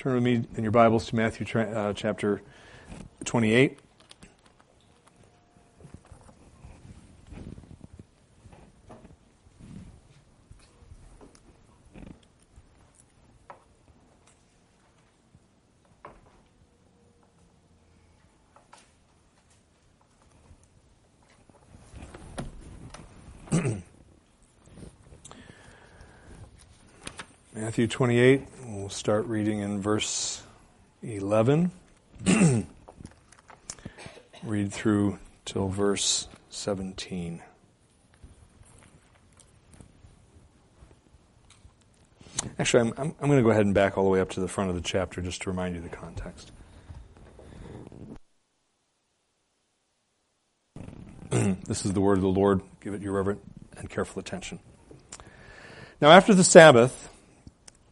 Turn with me in your Bibles to Matthew uh, chapter 28. Matthew 28, we'll start reading in verse 11. Read through till verse 17. Actually, I'm, I'm, I'm going to go ahead and back all the way up to the front of the chapter just to remind you the context. this is the word of the Lord. Give it your reverent and careful attention. Now, after the Sabbath,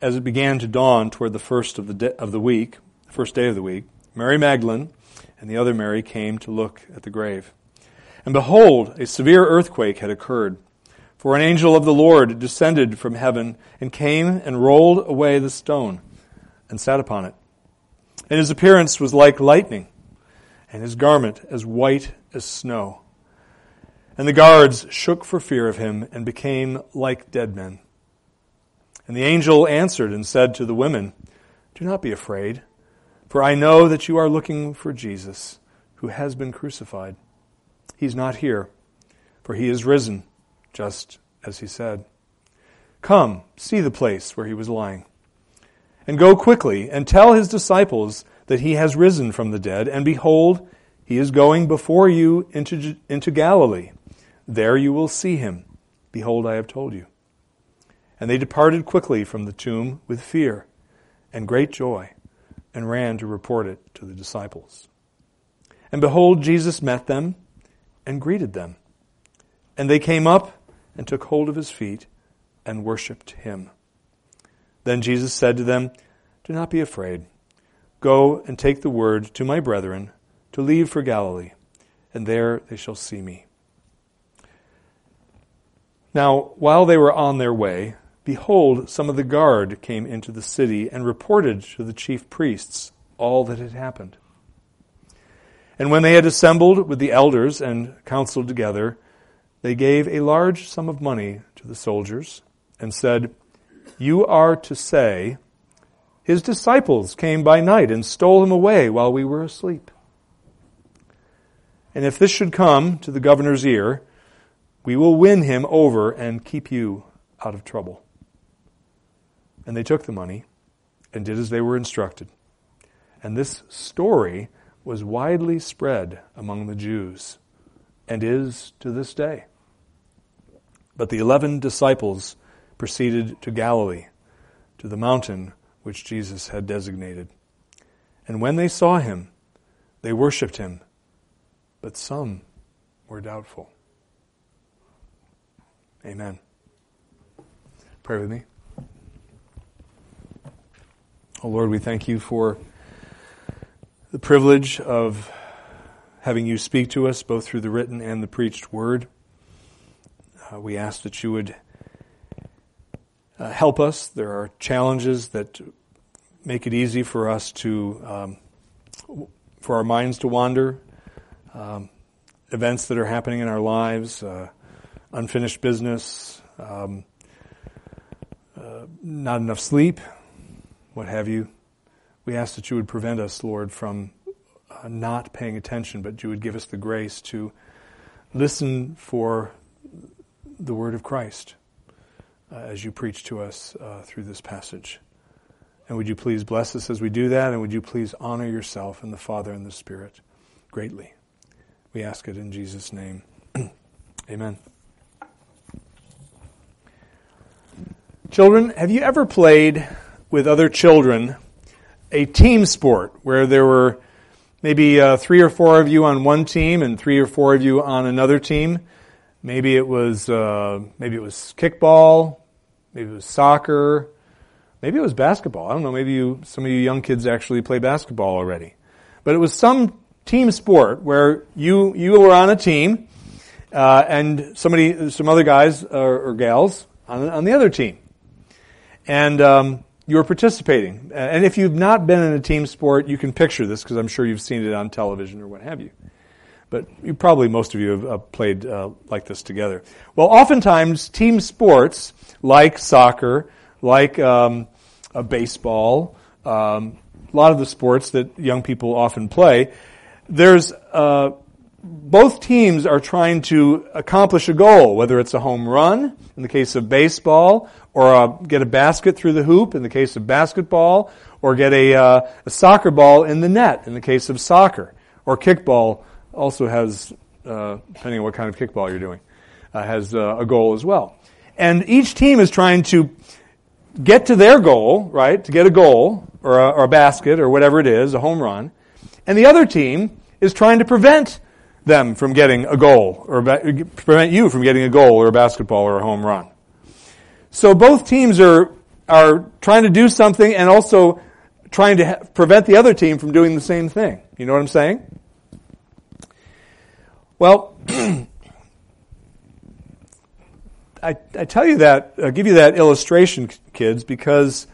as it began to dawn toward the first of the, de- of the week, first day of the week, Mary Magdalene and the other Mary came to look at the grave. And behold, a severe earthquake had occurred. For an angel of the Lord descended from heaven and came and rolled away the stone and sat upon it. And his appearance was like lightning, and his garment as white as snow. And the guards shook for fear of him and became like dead men. And the angel answered and said to the women, Do not be afraid, for I know that you are looking for Jesus, who has been crucified. He's not here, for he is risen, just as he said. Come, see the place where he was lying. And go quickly and tell his disciples that he has risen from the dead, and behold, he is going before you into, into Galilee. There you will see him. Behold, I have told you. And they departed quickly from the tomb with fear and great joy, and ran to report it to the disciples. And behold, Jesus met them and greeted them. And they came up and took hold of his feet and worshipped him. Then Jesus said to them, Do not be afraid. Go and take the word to my brethren to leave for Galilee, and there they shall see me. Now, while they were on their way, Behold, some of the guard came into the city and reported to the chief priests all that had happened. And when they had assembled with the elders and counseled together, they gave a large sum of money to the soldiers and said, You are to say, His disciples came by night and stole him away while we were asleep. And if this should come to the governor's ear, we will win him over and keep you out of trouble. And they took the money and did as they were instructed. And this story was widely spread among the Jews and is to this day. But the eleven disciples proceeded to Galilee, to the mountain which Jesus had designated. And when they saw him, they worshipped him, but some were doubtful. Amen. Pray with me. Oh Lord, we thank you for the privilege of having you speak to us both through the written and the preached word. Uh, we ask that you would uh, help us. There are challenges that make it easy for us to, um, for our minds to wander. Um, events that are happening in our lives, uh, unfinished business, um, uh, not enough sleep, what have you. We ask that you would prevent us, Lord, from uh, not paying attention, but you would give us the grace to listen for the word of Christ uh, as you preach to us uh, through this passage. And would you please bless us as we do that, and would you please honor yourself and the Father and the Spirit greatly? We ask it in Jesus' name. Amen. Children, have you ever played with other children a team sport where there were maybe uh, three or four of you on one team and three or four of you on another team. Maybe it was uh, maybe it was kickball, maybe it was soccer, maybe it was basketball. I don't know. Maybe you some of you young kids actually play basketball already, but it was some team sport where you you were on a team uh, and somebody some other guys or, or gals on, on the other team, and um, you're participating. And if you've not been in a team sport, you can picture this because I'm sure you've seen it on television or what have you. But you probably, most of you have uh, played uh, like this together. Well, oftentimes, team sports like soccer, like um, baseball, um, a lot of the sports that young people often play, there's uh, both teams are trying to accomplish a goal, whether it's a home run in the case of baseball, or get a basket through the hoop in the case of basketball, or get a, uh, a, soccer ball in the net in the case of soccer, or kickball also has, uh, depending on what kind of kickball you're doing, uh, has uh, a goal as well. And each team is trying to get to their goal, right? To get a goal or a, or a basket or whatever it is, a home run, and the other team is trying to prevent them from getting a goal or prevent you from getting a goal or a basketball or a home run. So both teams are are trying to do something and also trying to ha- prevent the other team from doing the same thing. You know what I'm saying? Well, I, I tell you that, I give you that illustration, kids, because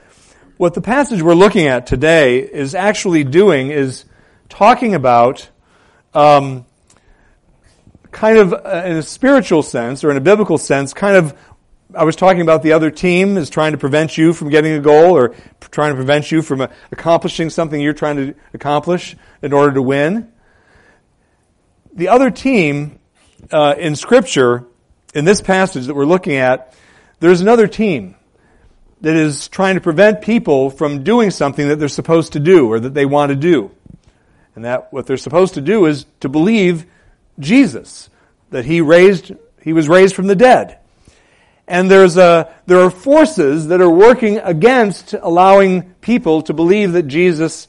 what the passage we're looking at today is actually doing is talking about um, kind of uh, in a spiritual sense or in a biblical sense, kind of, I was talking about the other team is trying to prevent you from getting a goal or trying to prevent you from uh, accomplishing something you're trying to accomplish in order to win. The other team uh, in Scripture, in this passage that we're looking at, there's another team that is trying to prevent people from doing something that they're supposed to do or that they want to do. And that what they're supposed to do is to believe Jesus, that he raised, he was raised from the dead. And there's a, there are forces that are working against allowing people to believe that Jesus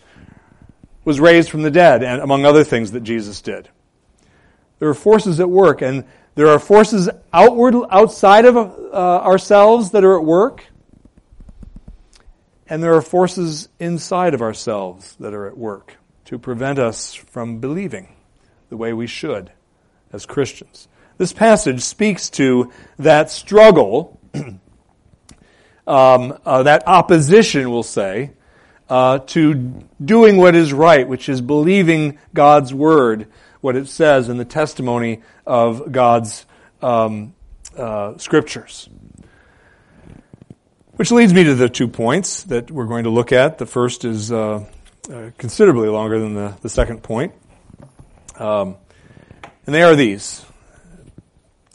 was raised from the dead, and among other things that Jesus did. There are forces at work, and there are forces outward, outside of uh, ourselves that are at work, and there are forces inside of ourselves that are at work to prevent us from believing the way we should as Christians. This passage speaks to that struggle, um, uh, that opposition, we'll say, uh, to doing what is right, which is believing God's word, what it says in the testimony of God's um, uh, scriptures. Which leads me to the two points that we're going to look at. The first is uh, uh, considerably longer than the, the second point. Um, and they are these.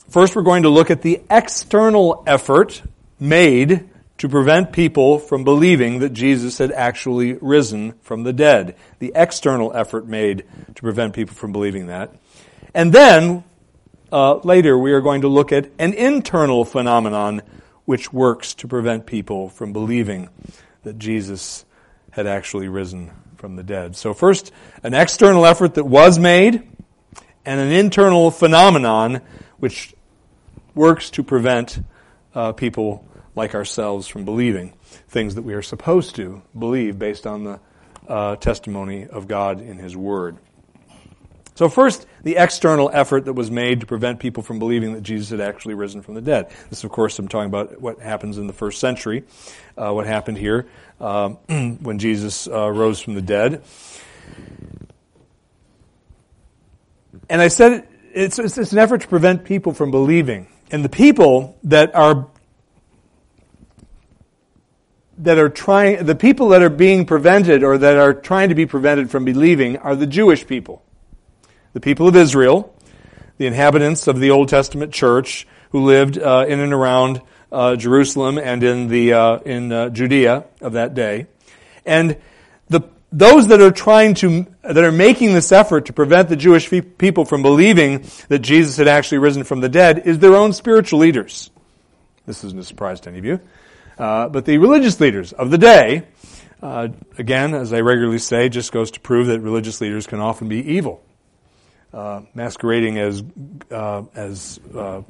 First, we're going to look at the external effort made to prevent people from believing that Jesus had actually risen from the dead. The external effort made to prevent people from believing that. And then, uh, later, we are going to look at an internal phenomenon which works to prevent people from believing that Jesus had actually risen from the dead. So, first, an external effort that was made and an internal phenomenon which works to prevent uh, people like ourselves from believing things that we are supposed to believe based on the uh, testimony of God in His Word. So, first, the external effort that was made to prevent people from believing that Jesus had actually risen from the dead. This, of course, I'm talking about what happens in the first century, uh, what happened here uh, when Jesus uh, rose from the dead. And I said it's, it's, it's an effort to prevent people from believing. And the people that are that are trying, the people that are being prevented or that are trying to be prevented from believing are the Jewish people. The people of Israel, the inhabitants of the Old Testament church who lived uh, in and around uh, Jerusalem and in the uh, in uh, Judea of that day, and the those that are trying to, that are making this effort to prevent the Jewish people from believing that Jesus had actually risen from the dead is their own spiritual leaders. This isn't a surprise to any of you. Uh, but the religious leaders of the day, uh, again, as I regularly say, just goes to prove that religious leaders can often be evil, uh, masquerading as uh, as uh,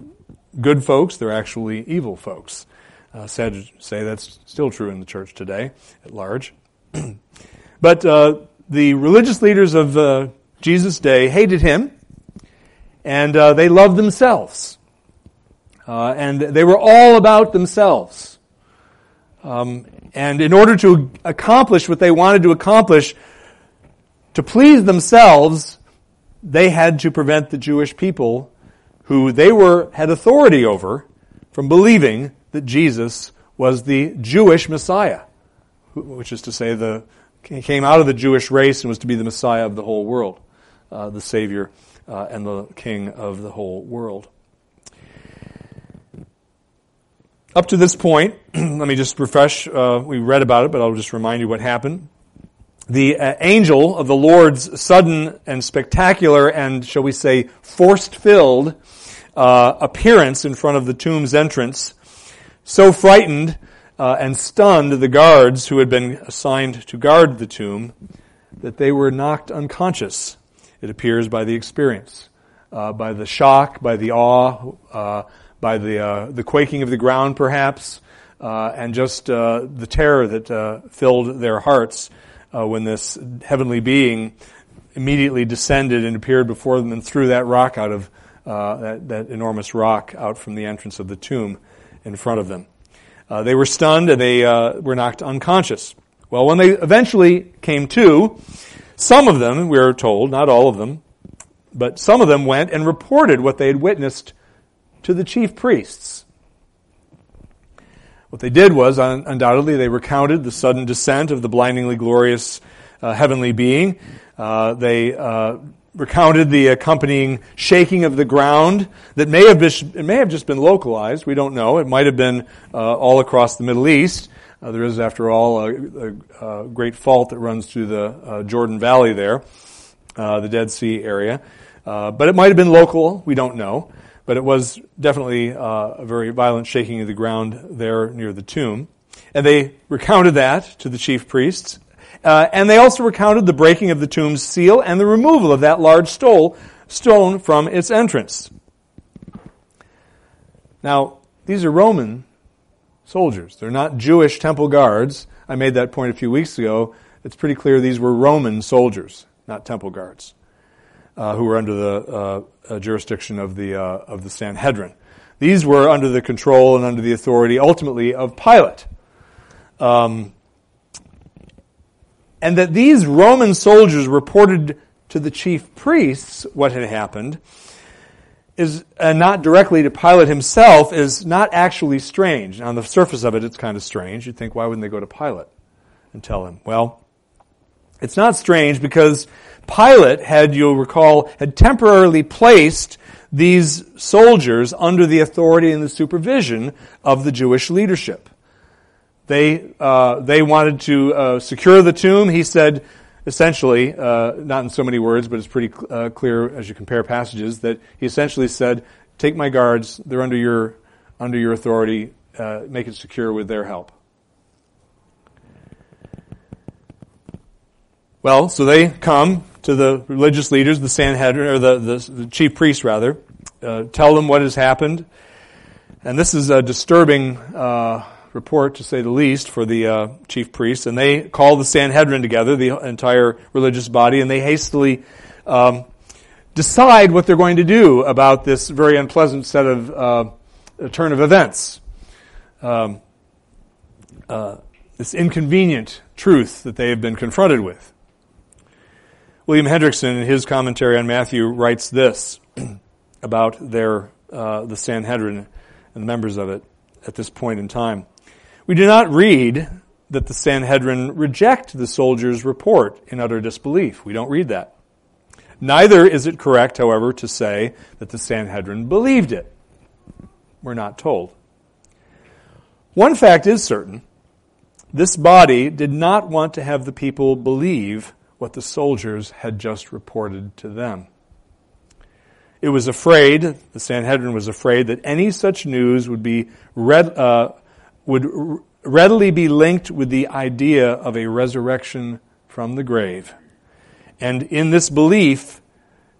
good folks. They're actually evil folks. Uh, sad to say that's still true in the church today at large. But uh, the religious leaders of uh, Jesus' day hated him, and uh, they loved themselves. Uh, and they were all about themselves. Um, and in order to accomplish what they wanted to accomplish, to please themselves, they had to prevent the Jewish people who they were, had authority over from believing that Jesus was the Jewish Messiah, which is to say the, came out of the Jewish race and was to be the Messiah of the whole world, uh, the Savior uh, and the King of the whole world. Up to this point, let me just refresh. Uh, we read about it, but I'll just remind you what happened. The uh, angel of the Lord's sudden and spectacular and, shall we say, forced filled uh, appearance in front of the tomb's entrance so frightened uh, and stunned the guards who had been assigned to guard the tomb that they were knocked unconscious, it appears, by the experience, uh, by the shock, by the awe, uh, by the, uh, the quaking of the ground, perhaps, uh, and just uh, the terror that filled their hearts when this heavenly being immediately descended and appeared before them and threw that rock out of that, that enormous rock out from the entrance of the tomb in front of them. Uh, they were stunned and they uh, were knocked unconscious. Well, when they eventually came to, some of them, we are told, not all of them, but some of them went and reported what they had witnessed to the chief priests. What they did was, undoubtedly, they recounted the sudden descent of the blindingly glorious uh, heavenly being. Uh, they uh, recounted the accompanying shaking of the ground that may have been, may have just been localized. We don't know. It might have been uh, all across the Middle East. Uh, there is, after all, a, a, a, great fault that runs through the uh, Jordan Valley there, the Dead Sea area. But it might have been local. We don't know. But it was definitely uh, a very violent shaking of the ground there near the tomb. And they recounted that to the chief priests uh, and they also recounted the breaking of the tomb's seal and the removal of that large stole, stone from its entrance. Now, these are Roman soldiers. They're not Jewish temple guards. I made that point a few weeks ago. It's pretty clear these were Roman soldiers, not temple guards, uh, who were under the uh, jurisdiction of the, uh, of the Sanhedrin. These were under the control and under the authority, ultimately, of Pilate. Um, and that these Roman soldiers reported to the chief priests what had happened is uh, not directly to Pilate himself is not actually strange. On the surface of it, it's kind of strange. You'd think, why wouldn't they go to Pilate and tell him? Well, it's not strange because Pilate had, you'll recall, had temporarily placed these soldiers under the authority and the supervision of the Jewish leadership. They, uh, they wanted to uh, secure the tomb. He said, essentially, uh, not in so many words, but it's pretty uh, clear as you compare passages, that he essentially said, Take my guards, they're under your, under your authority, uh, make it secure with their help. Well, so they come to the religious leaders, the Sanhedrin, or the, the, the chief priests rather, uh, tell them what has happened. And this is a disturbing uh, report, to say the least, for the uh, chief priests. And they call the Sanhedrin together, the entire religious body, and they hastily um, decide what they're going to do about this very unpleasant set of uh, turn of events. Um, uh, this inconvenient truth that they have been confronted with. William Hendriksen, in his commentary on Matthew, writes this about their uh, the Sanhedrin and the members of it at this point in time. We do not read that the Sanhedrin reject the soldiers' report in utter disbelief. We don't read that. Neither is it correct, however, to say that the Sanhedrin believed it. We're not told. One fact is certain. This body did not want to have the people believe what the soldiers had just reported to them. It was afraid, the Sanhedrin was afraid, that any such news would be read, uh, would readily be linked with the idea of a resurrection from the grave. And in this belief,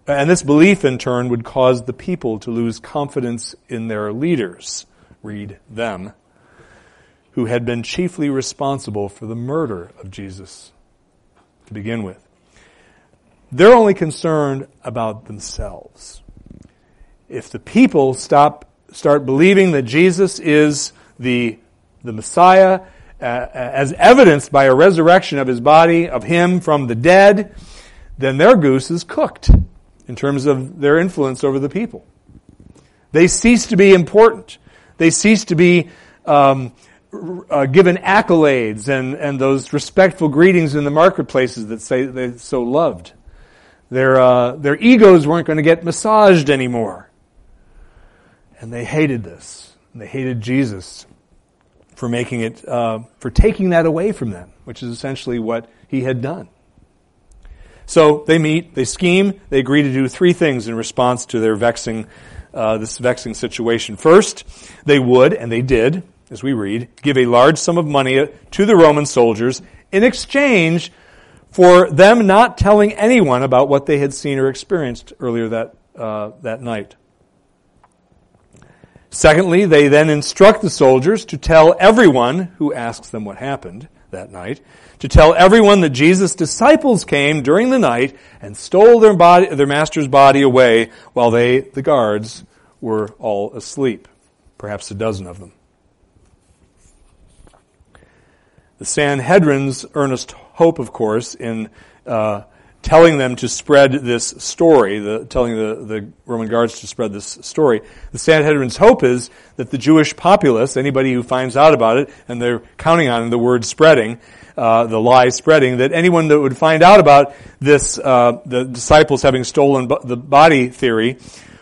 and this belief in turn would cause the people to lose confidence in their leaders, read them, who had been chiefly responsible for the murder of Jesus to begin with. They're only concerned about themselves. If the people stop, start believing that Jesus is the the Messiah uh, as evidenced by a resurrection of his body, of him from the dead, then their goose is cooked in terms of their influence over the people. They cease to be important. They cease to be um, uh, given accolades and, and those respectful greetings in the marketplaces that say they so loved. Their, uh, their egos weren't going to get massaged anymore. And they hated this. And they hated Jesus for making it, uh, for taking that away from them, which is essentially what he had done. So they meet, they scheme, they agree to do three things in response to their vexing, uh, this vexing situation. First, they would, and they did, as we read, give a large sum of money to the Roman soldiers in exchange for them not telling anyone about what they had seen or experienced earlier that, uh, that night. Secondly, they then instruct the soldiers to tell everyone who asks them what happened that night, to tell everyone that Jesus' disciples came during the night and stole their body, their master's body away while they, the guards, were all asleep. Perhaps a dozen of them. The Sanhedrin's earnest hope, of course, in uh, telling them to spread this story, the, telling the, the Roman guards to spread this story. The Sanhedrin's hope is that the Jewish populace, anybody who finds out about it, and they're counting on the word spreading, uh, the lie spreading, that anyone that would find out about this, uh, the disciples having stolen the body theory,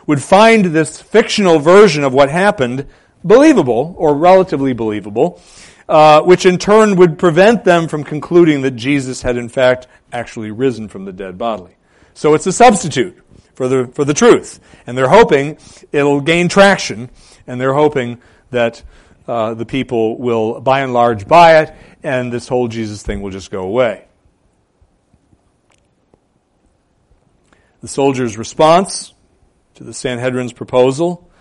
would find this fictional version of what happened believable, or relatively believable, uh, which in turn would prevent them from concluding that Jesus had in fact actually risen from the dead bodily. So it's a substitute for the, for the truth. And they're hoping it'll gain traction, and they're hoping that uh, the people will by and large buy it, and this whole Jesus thing will just go away. The soldiers' response to the Sanhedrin's proposal,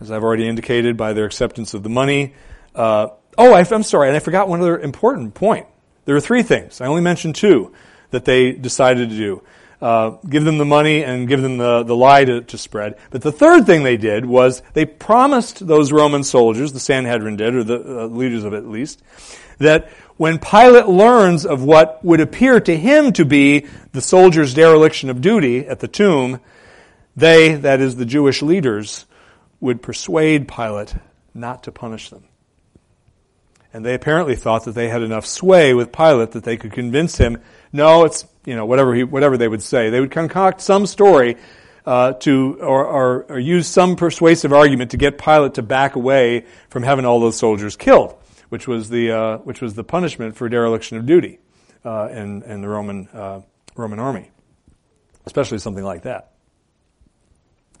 as I've already indicated by their acceptance of the money, uh, Oh, I, am sorry, and I forgot one other important point. There are three things. I only mentioned two that they decided to do. Uh, give them the money and give them the, the lie to, to spread. But the third thing they did was they promised those Roman soldiers, the Sanhedrin did, or the uh, leaders of it at least, that when Pilate learns of what would appear to him to be the soldiers' dereliction of duty at the tomb, they, that is the Jewish leaders, would persuade Pilate not to punish them. And they apparently thought that they had enough sway with Pilate that they could convince him, no, it's, you know, whatever he, whatever they would say. They would concoct some story, uh, to, or, or, or use some persuasive argument to get Pilate to back away from having all those soldiers killed, which was the, uh, which was the punishment for dereliction of duty, uh, in, in the Roman, uh, Roman army. Especially something like that.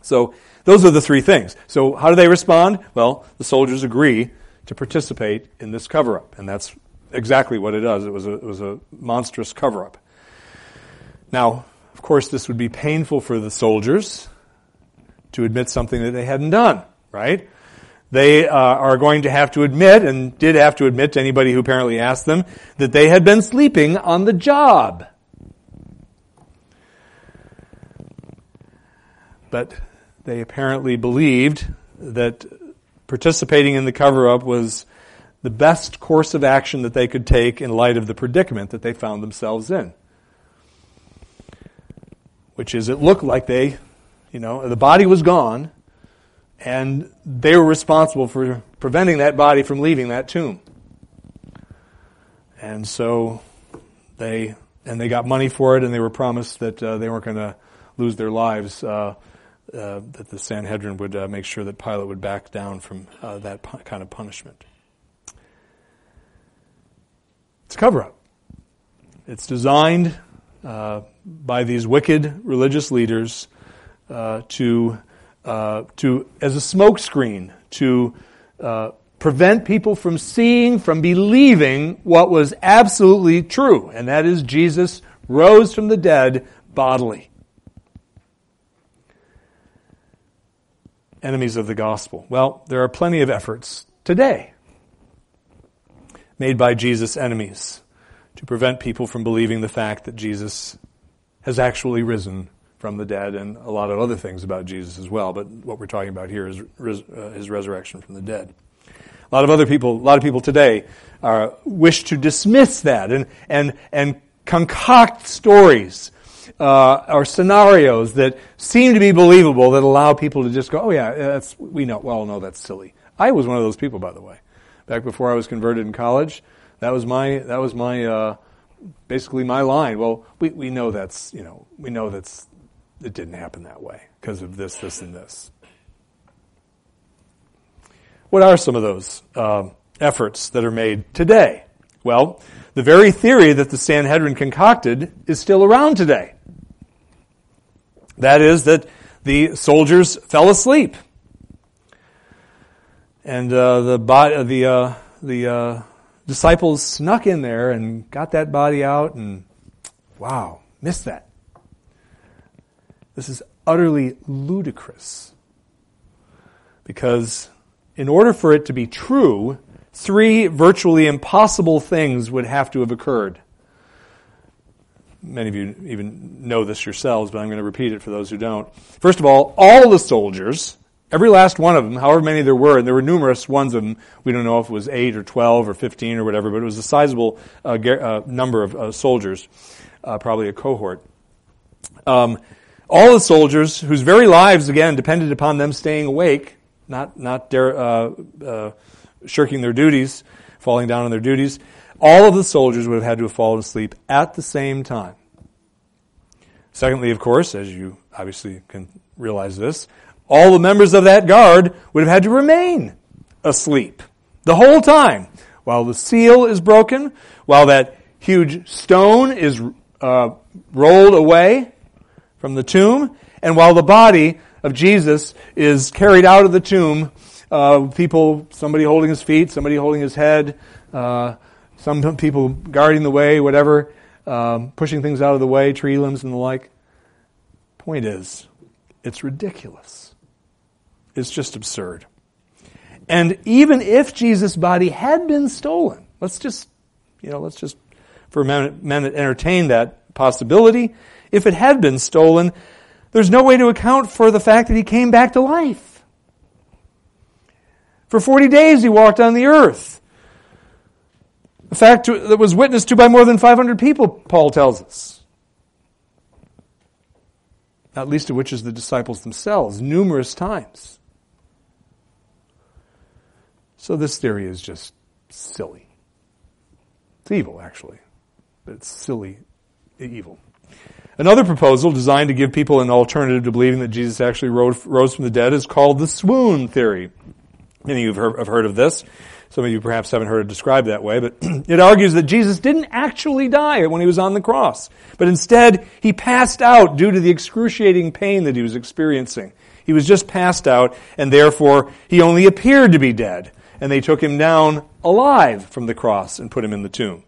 So, those are the three things. So, how do they respond? Well, the soldiers agree to participate in this cover up. And that's exactly what it does. It was a, it was a monstrous cover up. Now, of course, this would be painful for the soldiers to admit something that they hadn't done, right? They uh, are going to have to admit, and did have to admit to anybody who apparently asked them, that they had been sleeping on the job. But they apparently believed that participating in the cover up was the best course of action that they could take in light of the predicament that they found themselves in. Which is, it looked like they, you know, the body was gone, and they were responsible for preventing that body from leaving that tomb. And so they, and they got money for it, and they were promised that uh, they weren't going to lose their lives. Uh, uh, that the Sanhedrin would uh, make sure that Pilate would back down from uh, that pu- kind of punishment. It's a cover up. It's designed uh, by these wicked religious leaders uh, to, to, as a smokescreen, to prevent people from seeing, from believing what was absolutely true, and that is Jesus rose from the dead bodily. Enemies of the gospel? Well, there are plenty of efforts today made by Jesus' enemies to prevent people from believing the fact that Jesus has actually risen from the dead and a lot of other things about Jesus as well. But what we're talking about here is uh, his resurrection from the dead. A lot of other people, a lot of people today uh, wish to dismiss that and, and, and concoct stories uh, or scenarios that seem to be believable that allow people to just go, oh yeah, that's, we know, well, no, that's silly. I was one of those people, by the way. Back before I was converted in college, that was my, that was my, uh, basically my line. Well, we, we know that's, you know, we know that's, it didn't happen that way because of this, this, and this. What are some of those uh, efforts that are made today? Well, the very theory that the Sanhedrin concocted is still around today. That is that the soldiers fell asleep, and uh, the body, the uh, the uh, disciples snuck in there and got that body out, and wow, missed that. This is utterly ludicrous because in order for it to be true, three virtually impossible things would have to have occurred. Many of you even know this yourselves, but I'm going to repeat it for those who don't. First of all, all the soldiers, every last one of them, however many there were, and there were numerous ones of them, we don't know if it was 8 or 12 or 15 or whatever, but it was a sizable uh, uh, number of uh, soldiers, uh, probably a cohort. Um, all the soldiers, whose very lives, again, depended upon them staying awake, not, not dare, uh, uh, shirking their duties, falling down on their duties, all of the soldiers would have had to have fallen asleep at the same time. Secondly, of course, as you obviously can realize this, all the members of that guard would have had to remain asleep the whole time while the seal is broken, while that huge stone is uh, rolled away from the tomb, and while the body of Jesus is carried out of the tomb uh, people, somebody holding his feet, somebody holding his head, uh, some people guarding the way, whatever, um, pushing things out of the way, tree limbs and the like. Point is, it's ridiculous. It's just absurd. And even if Jesus' body had been stolen, let's just, you know, let's just for a minute, entertain that possibility. If it had been stolen, there's no way to account for the fact that he came back to life. For 40 days he walked on the earth. A fact that was witnessed to by more than 500 people, Paul tells us. Not least of which is the disciples themselves, numerous times. So this theory is just silly. It's evil, actually, but it's silly evil. Another proposal designed to give people an alternative to believing that Jesus actually rose from the dead is called the swoon theory. Many of you have heard of this. Some of you perhaps haven't heard it described that way, but it argues that Jesus didn't actually die when he was on the cross, but instead he passed out due to the excruciating pain that he was experiencing. He was just passed out, and therefore he only appeared to be dead, and they took him down alive from the cross and put him in the tomb.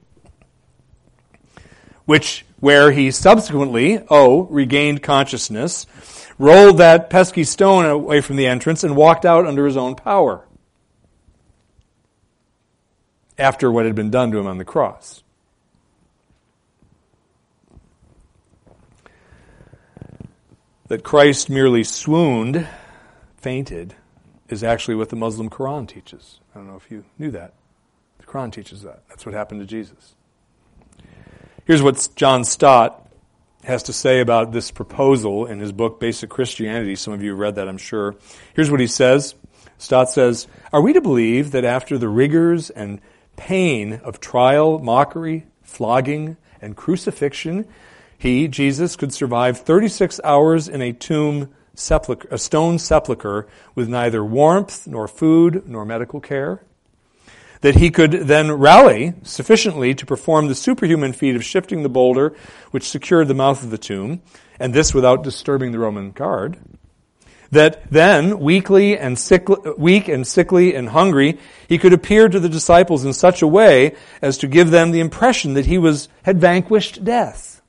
Which, where he subsequently, oh, regained consciousness, rolled that pesky stone away from the entrance, and walked out under his own power after what had been done to him on the cross. That Christ merely swooned, fainted, is actually what the Muslim Quran teaches. I don't know if you knew that. The Quran teaches that. That's what happened to Jesus. Here's what John Stott has to say about this proposal in his book, Basic Christianity. Some of you have read that, I'm sure. Here's what he says. Stott says, Are we to believe that after the rigors and pain of trial, mockery, flogging, and crucifixion, he, Jesus, could survive 36 hours in a tomb sepulcher, a stone sepulcher with neither warmth, nor food, nor medical care? that he could then rally sufficiently to perform the superhuman feat of shifting the boulder which secured the mouth of the tomb, and this without disturbing the Roman guard. That then, weakly and sickly, weak and sickly and hungry, he could appear to the disciples in such a way as to give them the impression that he was, had vanquished death.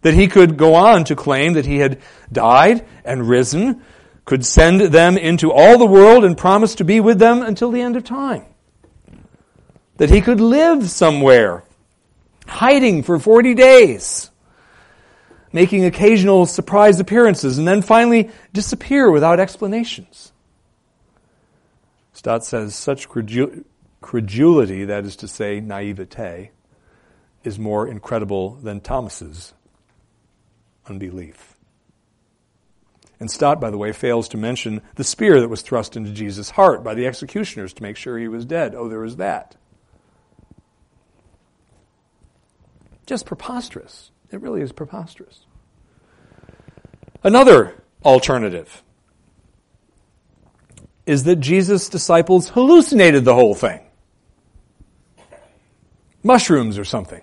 That he could go on to claim that he had died and risen could send them into all the world and promise to be with them until the end of time. That he could live somewhere, hiding for 40 days, making occasional surprise appearances, and then finally disappear without explanations. Stott says such credulity, that is to say, naivete, is more incredible than Thomas's unbelief. And Stott, by the way, fails to mention the spear that was thrust into Jesus' heart by the executioners to make sure he was dead. Oh, there was that. Just preposterous. It really is preposterous. Another alternative is that Jesus' disciples hallucinated the whole thing. Mushrooms or something.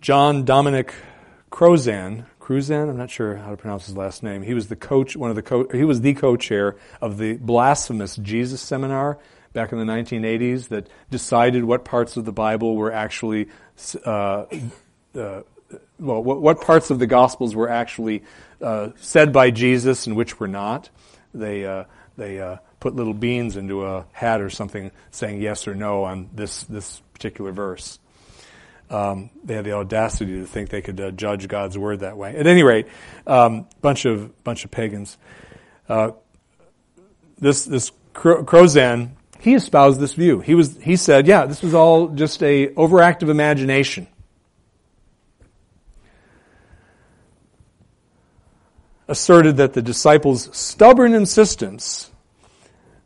John Dominic Crozan, Cruzan, I'm not sure how to pronounce his last name. He was the coach, one of the co- he was the co-chair of the blasphemous Jesus seminar back in the 1980s that decided what parts of the Bible were actually, uh, uh, well, what, what, parts of the Gospels were actually uh, said by Jesus and which were not. They uh, they uh, put little beans into a hat or something, saying yes or no on this this particular verse. Um, they had the audacity to think they could uh, judge God's word that way. At any rate, um, bunch of bunch of pagans. Uh, this this Crozan, he espoused this view. He was he said, yeah, this was all just a overactive imagination. Asserted that the disciples' stubborn insistence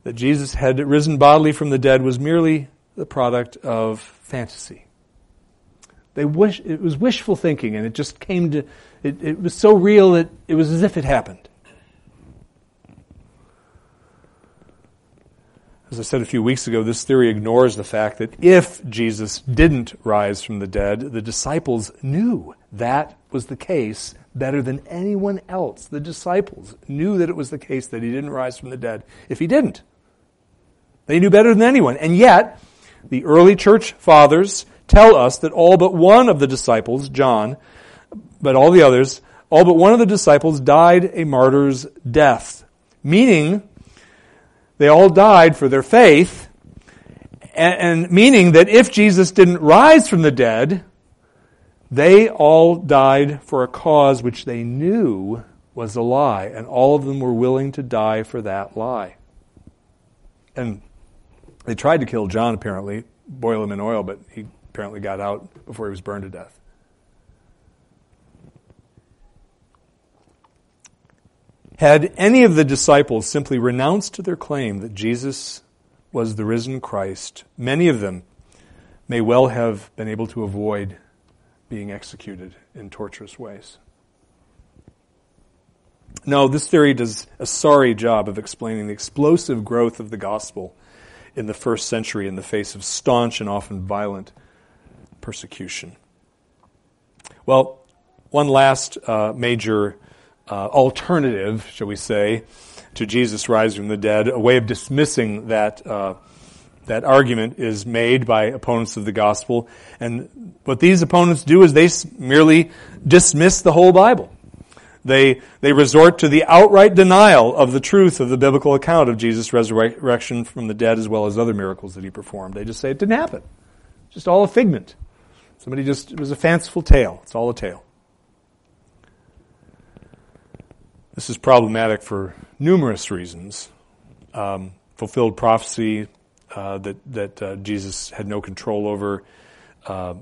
that Jesus had risen bodily from the dead was merely the product of fantasy. They wish, it was wishful thinking, and it just came to, it, it was so real that it was as if it happened. As I said a few weeks ago, this theory ignores the fact that if Jesus didn't rise from the dead, the disciples knew that was the case better than anyone else. The disciples knew that it was the case that he didn't rise from the dead if he didn't. They knew better than anyone. And yet, the early church fathers tell us that all but one of the disciples, John, but all the others, all but one of the disciples died a martyr's death. Meaning, they all died for their faith, and, and meaning that if Jesus didn't rise from the dead, they all died for a cause which they knew was a lie, and all of them were willing to die for that lie. And they tried to kill John, apparently, boil him in oil, but he apparently got out before he was burned to death. Had any of the disciples simply renounced their claim that Jesus was the risen Christ, many of them may well have been able to avoid being executed in torturous ways. No, this theory does a sorry job of explaining the explosive growth of the gospel in the first century in the face of staunch and often violent persecution. Well, one last uh, major uh, alternative, shall we say, to Jesus rising from the dead, a way of dismissing that uh, that argument is made by opponents of the gospel. And what these opponents do is they merely dismiss the whole Bible. They, they resort to the outright denial of the truth of the biblical account of Jesus' resurrection from the dead as well as other miracles that he performed. They just say it didn't happen. It's Just all a figment Somebody just, it was a fanciful tale. It's all a tale. This is problematic for numerous reasons. Um, fulfilled prophecy uh, that that uh, Jesus had no control over. Uh,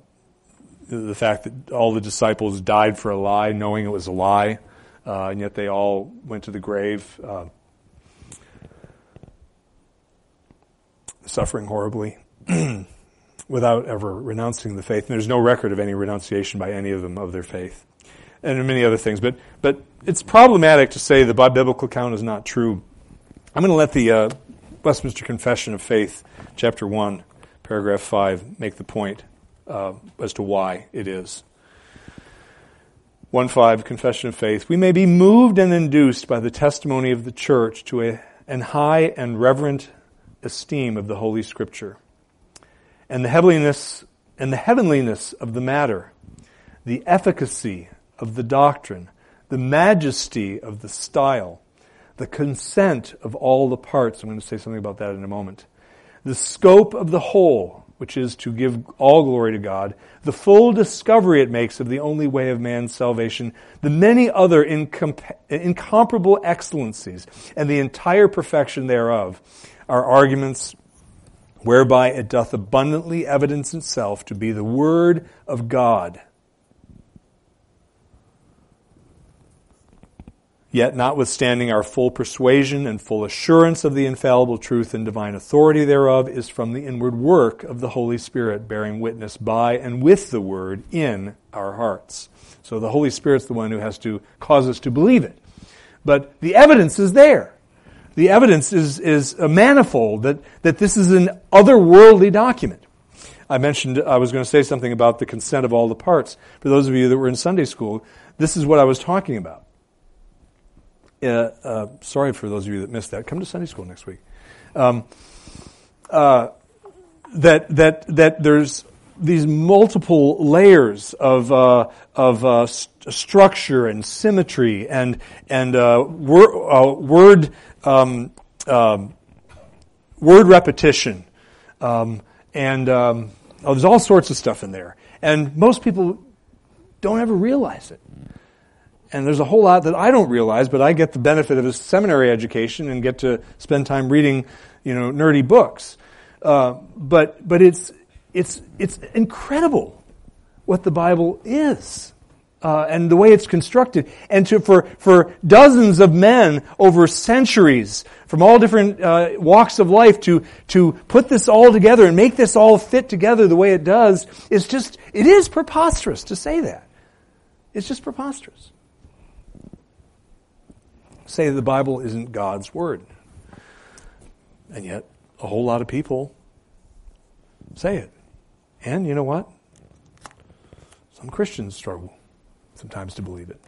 the fact that all the disciples died for a lie, knowing it was a lie, uh, and yet they all went to the grave, uh, suffering horribly. without ever renouncing the faith. And there's no record of any renunciation by any of them of their faith. And many other things. But, but it's problematic to say the biblical account is not true. I'm going to let the uh, Westminster Confession of Faith, chapter 1, paragraph 5, make the point uh, as to why it is. 1 5, Confession of Faith. We may be moved and induced by the testimony of the church to a, an high and reverent esteem of the Holy Scripture and the heavenliness and the heavenliness of the matter, the efficacy of the doctrine, the majesty of the style, the consent of all the parts. I'm going to say something about that in a moment. The scope of the whole, which is to give all glory to God, the full discovery it makes of the only way of man's salvation, the many other incompa- incomparable excellencies, and the entire perfection thereof, are arguments whereby it doth abundantly evidence itself to be the Word of God Yet, notwithstanding our full persuasion and full assurance of the infallible truth and divine authority thereof is from the inward work of the Holy Spirit, bearing witness by and with the Word in our hearts. So the Holy Spirit's the one who has to cause us to believe it. But the evidence is there. The evidence is, is a manifold that, that this is an otherworldly document. I mentioned I was going to say something about the consent of all the parts. For those of you that were in Sunday school, this is what I was talking about uh, uh, sorry for those of you that missed that. Come to Sunday school next week. Um, uh, that that that there's these multiple layers of uh, of uh, st- structure and symmetry and and uh, wor- word um, um, word repetition um, and um, oh, there's all sorts of stuff in there, and most people don't ever realize it. And there's a whole lot that I don't realize, but I get the benefit of a seminary education and get to spend time reading, you know, nerdy books. Uh, but but it's it's it's incredible what the Bible is. Uh, and the way it's constructed, and to, for for dozens of men over centuries from all different uh, walks of life to to put this all together and make this all fit together the way it does is just it is preposterous to say that. It's just preposterous say the Bible isn't God's Word. And yet, a whole lot of people say it. And you know what? Some Christians struggle sometimes to believe it.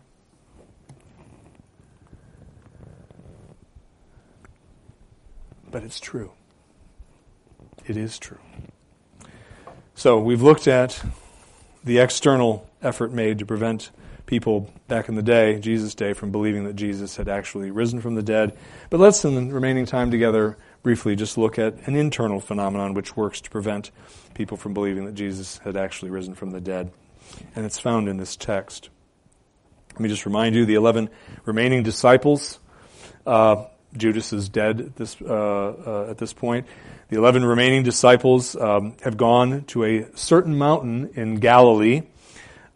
But it's true. It is true. So we've looked at the external effort made to prevent people back in the day, Jesus' day, from believing that Jesus had actually risen from the dead. But let's, in the remaining time together, briefly just look at an internal phenomenon which works to prevent people from believing that Jesus had actually risen from the dead. And it's found in this text. Let me just remind you the 11 remaining disciples. Uh, Judas is dead at this, uh, uh, at this point. The 11 remaining disciples um, have gone to a certain mountain in Galilee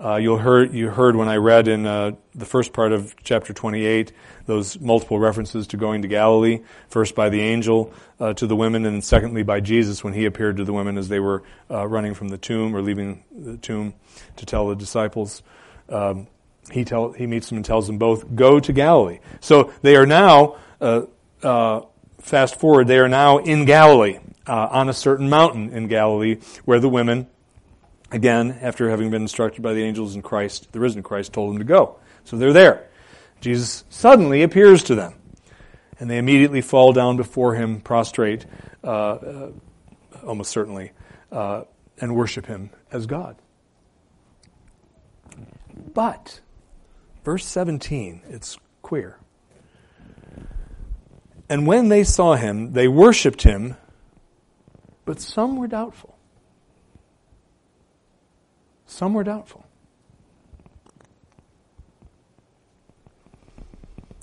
uh, you heard you heard when I read in uh, the first part of chapter 28 those multiple references to going to Galilee. First by the angel uh, to the women, and secondly by Jesus when he appeared to the women as they were uh, running from the tomb or leaving the tomb to tell the disciples. Um, he tell he meets them and tells them both go to Galilee. So they are now. Uh, uh, fast forward, they are now in Galilee on a certain mountain in Galilee where the women Again, after having been instructed by the angels in Christ, the risen Christ told them to go. So they're there. Jesus suddenly appears to them. And they immediately fall down before him, prostrate, uh, uh, almost certainly, uh, and worship him as God. But, verse 17, it's queer. And when they saw him, they worshiped him, but some were doubtful. Some were doubtful.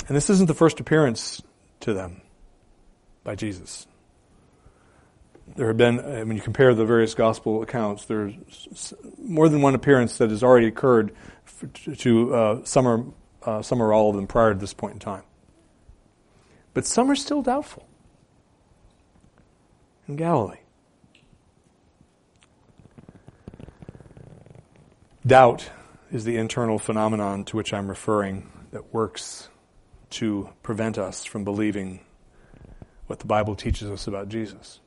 And this isn't the first appearance to them by Jesus. There have been, uh, when you compare the various gospel accounts, there's more than one appearance that has already occurred to uh, some, or, uh, some or all of them prior to this point in time. But some are still doubtful in Galilee. Doubt is the internal phenomenon to which I'm referring that works to prevent us from believing what the Bible teaches us about Jesus.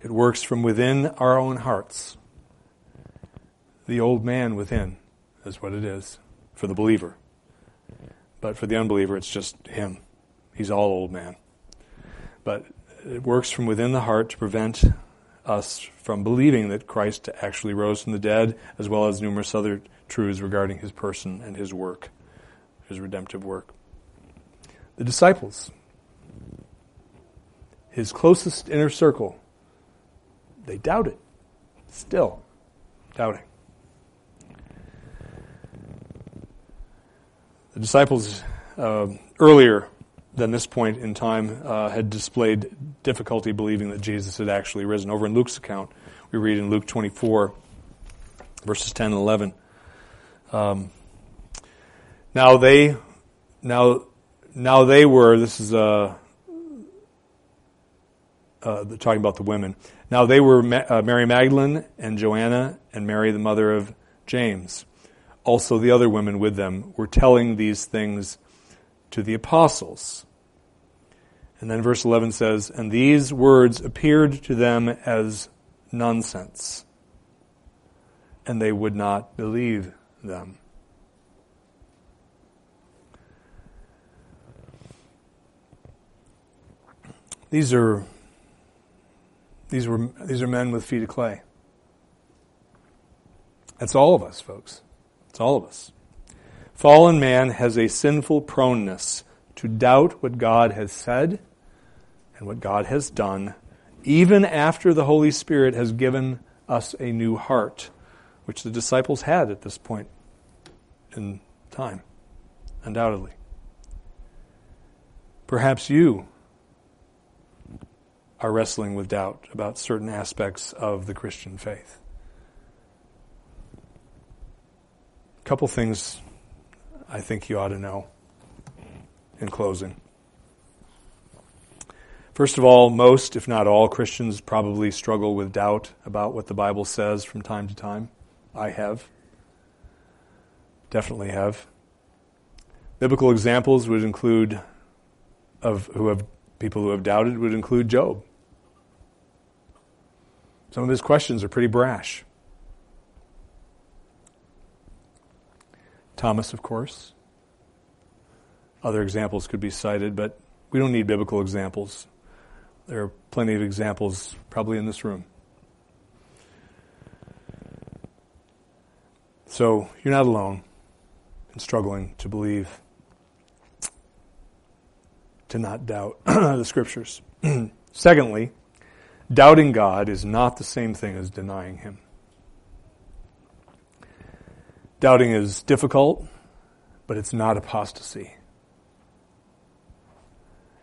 It works from within our own hearts. The old man within is what it is for the believer. But for the unbeliever, it's just him. He's all old man. But it works from within the heart to prevent us from believing that Christ actually rose from the dead, as well as numerous other truths regarding his person and his work, his redemptive work. The disciples. his closest inner circle, they doubted. Still doubting. The disciples uh, earlier than this point in time uh, had displayed difficulty believing that Jesus had actually risen. Over in Luke's account, we read in Luke 24, verses 10 and 11. Um, now they, now, now they were. This is uh, uh, talking about the women. Now they were Ma- uh, Mary Magdalene and Joanna and Mary, the mother of James. Also, the other women with them were telling these things to the apostles. And then verse 11 says, And these words appeared to them as nonsense, and they would not believe them. These are these were these are men with feet of clay. That's all of us, folks. It's all of us. Fallen man has a sinful proneness to doubt what God has said and what God has done, even after the Holy Spirit has given us a new heart, which the disciples had at this point in time, undoubtedly. Perhaps you are wrestling with doubt about certain aspects of the Christian faith. A couple things I think you ought to know in closing. First of all, most, if not all, Christians probably struggle with doubt about what the Bible says from time to time. I have. Definitely have. Biblical examples would include of who have people who have doubted would include Job. Some of his questions are pretty brash. Thomas, of course. Other examples could be cited, but we don't need biblical examples. There are plenty of examples probably in this room. So you're not alone in struggling to believe, to not doubt the scriptures. Secondly, doubting God is not the same thing as denying Him. Doubting is difficult, but it's not apostasy.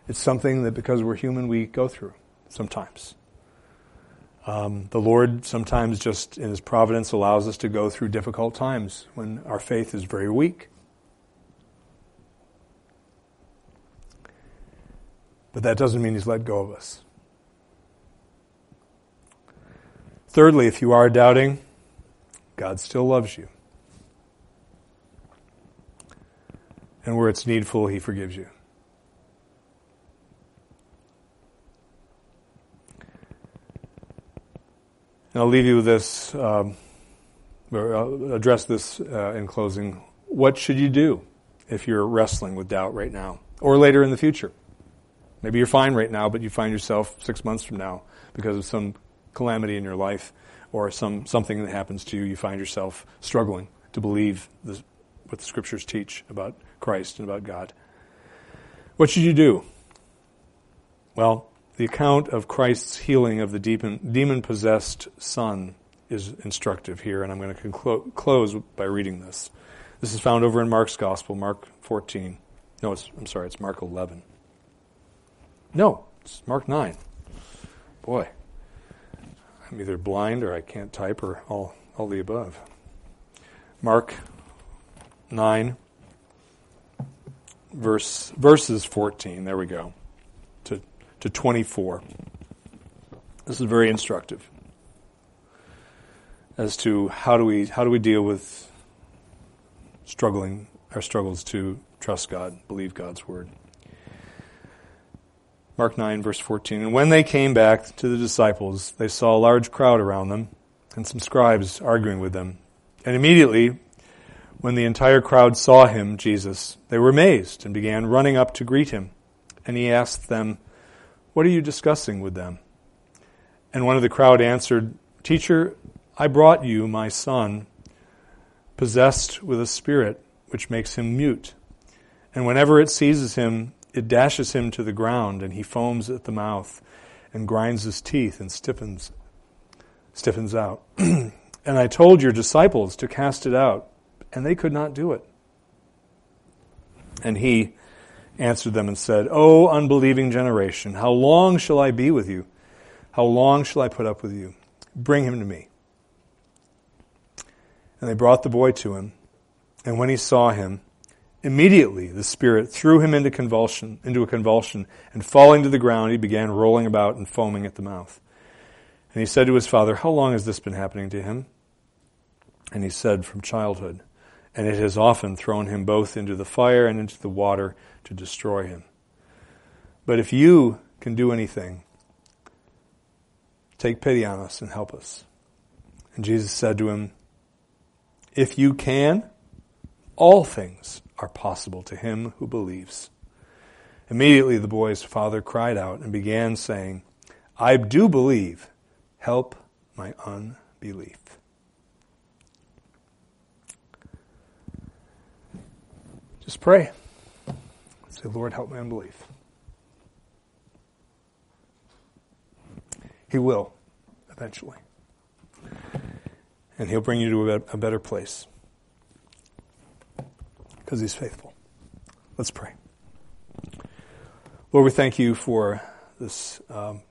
It's something that because we're human, we go through sometimes. Um, the Lord sometimes just in His providence allows us to go through difficult times when our faith is very weak. But that doesn't mean He's let go of us. Thirdly, if you are doubting, God still loves you. And where it's needful, He forgives you. And I'll leave you with this, um, or I'll address this uh, in closing. What should you do if you're wrestling with doubt right now or later in the future? Maybe you're fine right now, but you find yourself six months from now because of some calamity in your life or some something that happens to you. You find yourself struggling to believe the, what the scriptures teach about Christ and about God. What should you do? Well, the account of Christ's healing of the demon possessed son is instructive here, and I'm going to conclu- close by reading this. This is found over in Mark's Gospel, Mark 14. No, I'm sorry, it's Mark 11. No, it's Mark 9. Boy, I'm either blind or I can't type or all, all the above. Mark 9, verse, verses 14. There we go to 24. This is very instructive as to how do we how do we deal with struggling our struggles to trust God, believe God's word. Mark 9 verse 14. And when they came back to the disciples, they saw a large crowd around them and some scribes arguing with them. And immediately when the entire crowd saw him, Jesus, they were amazed and began running up to greet him. And he asked them, what are you discussing with them? And one of the crowd answered, Teacher, I brought you my son, possessed with a spirit which makes him mute. And whenever it seizes him, it dashes him to the ground, and he foams at the mouth. and grinds his teeth and stiffens, stiffens out. and I told your disciples to cast it out, and they could not do it. And he answered them and said, O unbelieving generation, how long shall I be with you? How long shall I put up with you? Bring him to me. And they brought the boy to him. And when he saw him, immediately the spirit threw him into convulsion, into a convulsion, and falling to the ground, he began rolling about and foaming at the mouth. And he said to his father, How long has this been happening to him? And he said, From childhood. And it has often thrown him both into the fire and into the water to destroy him. But if you can do anything, take pity on us and help us. And Jesus said to him, If you can, all things are possible to him who believes. Immediately the boy's father cried out and began saying, I do believe. Help my unbelief. Just pray. Say, Lord, help my unbelief. He will, eventually. And He'll bring you to a better place because He's faithful. Let's pray. Lord, we thank you for this um,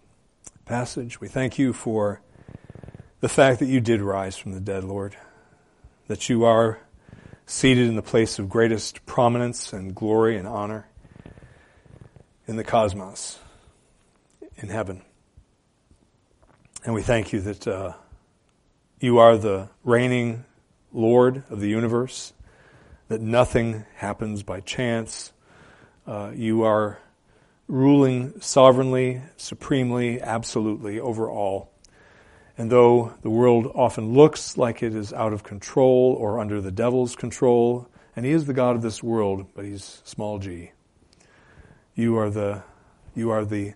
passage. We thank you for the fact that you did rise from the dead, Lord, that you are seated in the place of greatest prominence and glory and honor in the cosmos, in heaven. And we thank you that uh, you are the reigning Lord of the universe, that nothing happens by chance. Uh, you are ruling sovereignly, supremely, absolutely over all. And though the world often looks like it is out of control or under the devil's control, and he is the God of this world, but he's small g. You are the, you are the,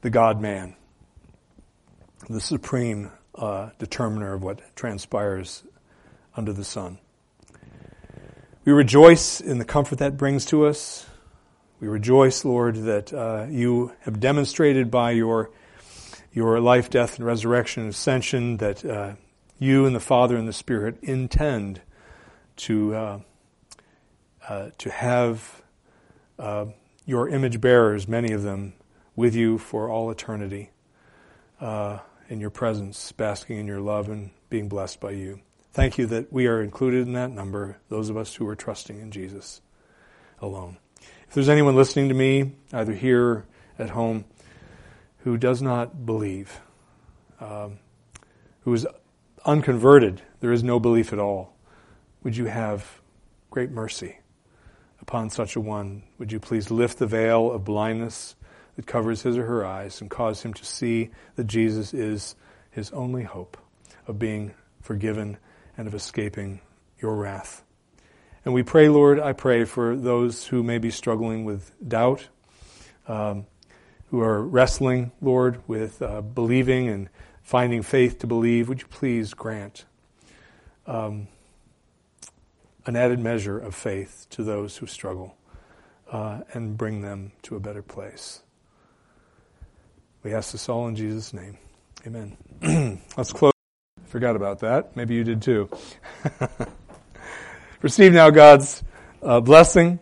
the God man, the supreme uh, determiner of what transpires under the sun. We rejoice in the comfort that brings to us. We rejoice, Lord, that uh, you have demonstrated by your your life, death, and resurrection and ascension that uh, you and the Father and the Spirit intend to uh, uh to have uh, your image bearers, many of them, with you for all eternity uh, in your presence, basking in your love and being blessed by you. Thank you that we are included in that number, those of us who are trusting in Jesus alone. If there's anyone listening to me, either here at home, who does not believe, um, who is unconverted, there is no belief at all, would you have great mercy? Upon such a one, would you please lift the veil of blindness that covers his or her eyes and cause him to see that Jesus is his only hope of being forgiven and of escaping your wrath. And we pray, Lord, I pray for those who may be struggling with doubt, um, who are wrestling, Lord, with uh, believing and finding faith to believe. Would you please grant um, an added measure of faith to those who struggle uh, and bring them to a better place. We ask this all in Jesus' name. Amen. Let's close. Forgot about that. Maybe you did too. Receive now God's uh, blessing,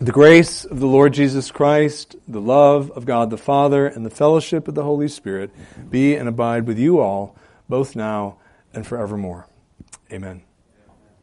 the grace of the Lord Jesus Christ, the love of God the Father, and the fellowship of the Holy Spirit be and abide with you all, both now and forevermore. Amen.